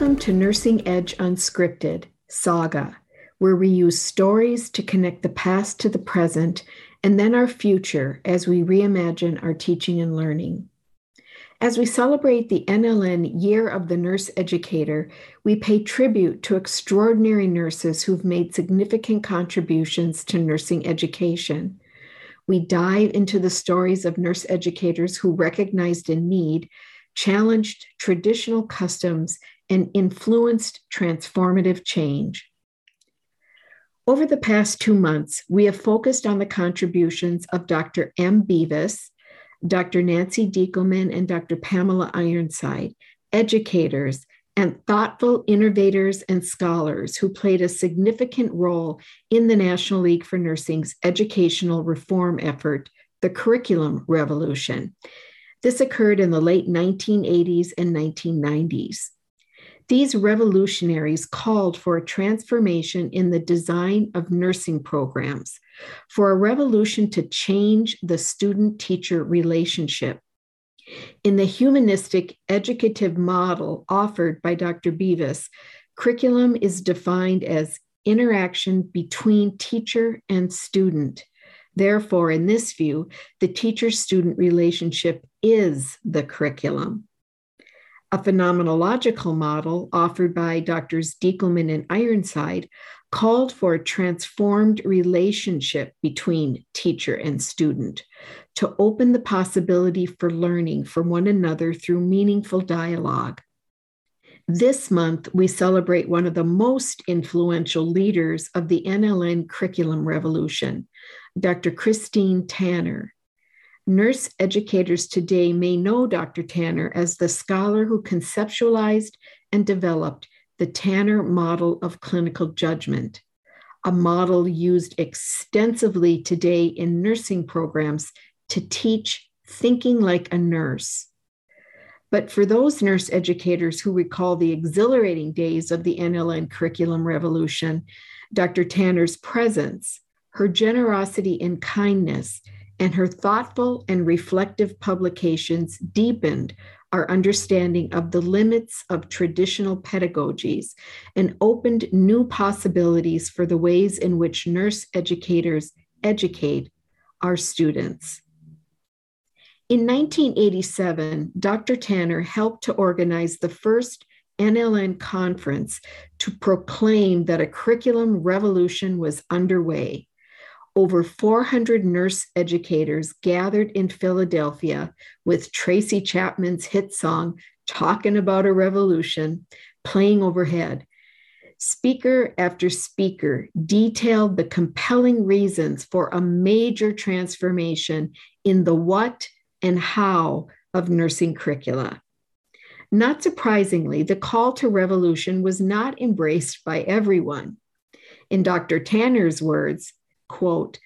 Welcome to Nursing Edge Unscripted, Saga, where we use stories to connect the past to the present and then our future as we reimagine our teaching and learning. As we celebrate the NLN Year of the Nurse Educator, we pay tribute to extraordinary nurses who've made significant contributions to nursing education. We dive into the stories of nurse educators who recognized a need challenged traditional customs, and influenced transformative change. Over the past two months, we have focused on the contributions of Dr. Em Bevis, Dr. Nancy Diekelmann, and Dr. Pamela Ironside, educators and thoughtful innovators and scholars who played a significant role in the National League for Nursing's educational reform effort, the Curriculum Revolution, this occurred in the late 1980s and 1990s. These revolutionaries called for a transformation in the design of nursing programs, for a revolution to change the student teacher relationship. In the humanistic educative model offered by Dr. Bevis, curriculum is defined as interaction between teacher and student. Therefore, in this view, the teacher student relationship is the curriculum. A phenomenological model offered by Drs. Diekelmann and Ironside called for a transformed relationship between teacher and student to open the possibility for learning from one another through meaningful dialogue. This month, we celebrate one of the most influential leaders of the NLN curriculum revolution, Dr. Christine Tanner. Nurse educators today may know Dr. Tanner as the scholar who conceptualized and developed the Tanner model of clinical judgment, a model used extensively today in nursing programs to teach thinking like a nurse. But for those nurse educators who recall the exhilarating days of the NLN curriculum revolution, Dr. Tanner's presence, her generosity and kindness, and her thoughtful and reflective publications deepened our understanding of the limits of traditional pedagogies and opened new possibilities for the ways in which nurse educators educate our students. In 1987, Dr. Tanner helped to organize the first NLN conference to proclaim that a curriculum revolution was underway. Over 400 nurse educators gathered in Philadelphia with Tracy Chapman's hit song, Talking About a Revolution, playing overhead. Speaker after speaker detailed the compelling reasons for a major transformation in the what and how of nursing curricula. Not surprisingly, the call to revolution was not embraced by everyone. In Dr. Tanner's words, quote,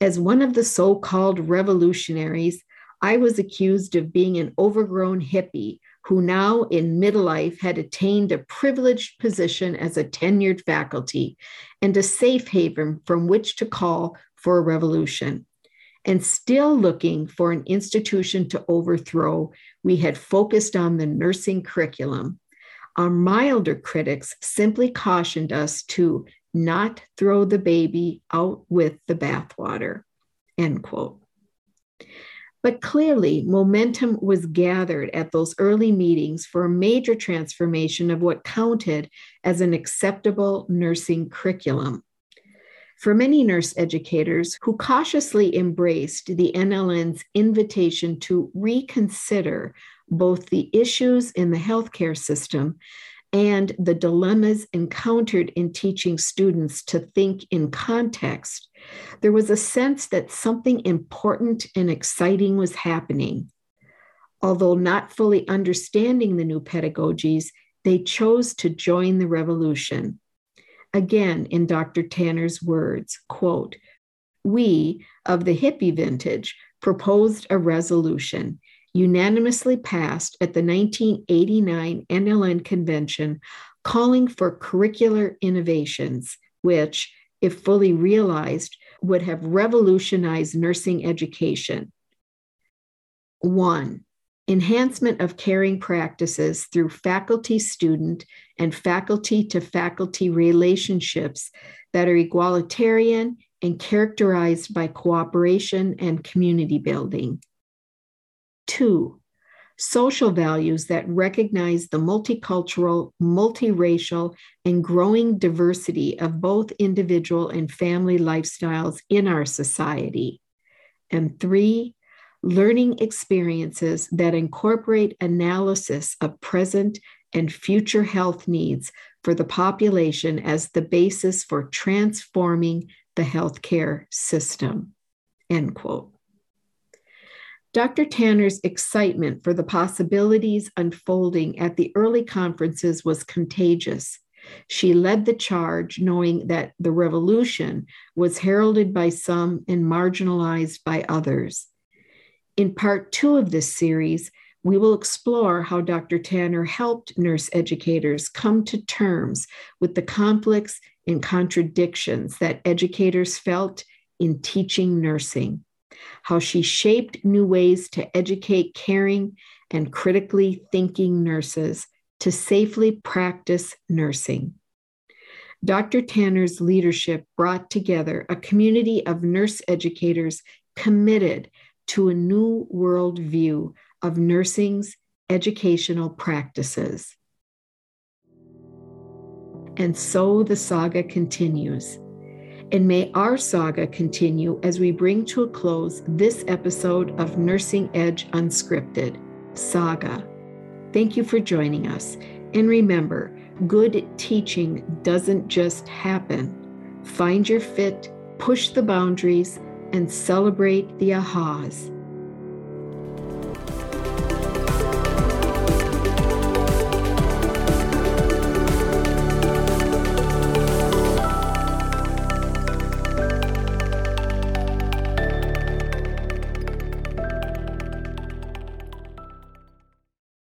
as one of the so called revolutionaries, I was accused of being an overgrown hippie who now in midlife had attained a privileged position as a tenured faculty and a safe haven from which to call for a revolution and still looking for an institution to overthrow, we had focused on the nursing curriculum. Our milder critics simply cautioned us to not throw the baby out with the bathwater. End quote. But clearly, momentum was gathered at those early meetings for a major transformation of what counted as an acceptable nursing curriculum. For many nurse educators who cautiously embraced the NLN's invitation to reconsider both the issues in the healthcare system and the dilemmas encountered in teaching students to think in context, there was a sense that something important and exciting was happening. Although not fully understanding the new pedagogies, they chose to join the revolution. Again, in Dr. Tanner's words, quote, we of the hippie vintage proposed a resolution unanimously passed at the 1989 NLN convention calling for curricular innovations, which, if fully realized, would have revolutionized nursing education. One, enhancement of caring practices through faculty student and faculty to faculty relationships that are egalitarian and characterized by cooperation and community building. Two, social values that recognize the multicultural, multiracial, and growing diversity of both individual and family lifestyles in our society. And three, learning experiences that incorporate analysis of present and future health needs for the population as the basis for transforming the healthcare system. End quote. Dr. Tanner's excitement for the possibilities unfolding at the early conferences was contagious. She led the charge, knowing that the revolution was heralded by some and marginalized by others. In part two of this series, we will explore how Dr. Tanner helped nurse educators come to terms with the conflicts and contradictions that educators felt in teaching nursing, how she shaped new ways to educate caring and critically thinking nurses to safely practice nursing. Dr. Tanner's leadership brought together a community of nurse educators committed to a new worldview of nursing's educational practices. And so the saga continues. And may our saga continue as we bring to a close this episode of Nursing Edge Unscripted Saga. Thank you for joining us. And remember, good teaching doesn't just happen. Find your fit, push the boundaries, and celebrate the ahas.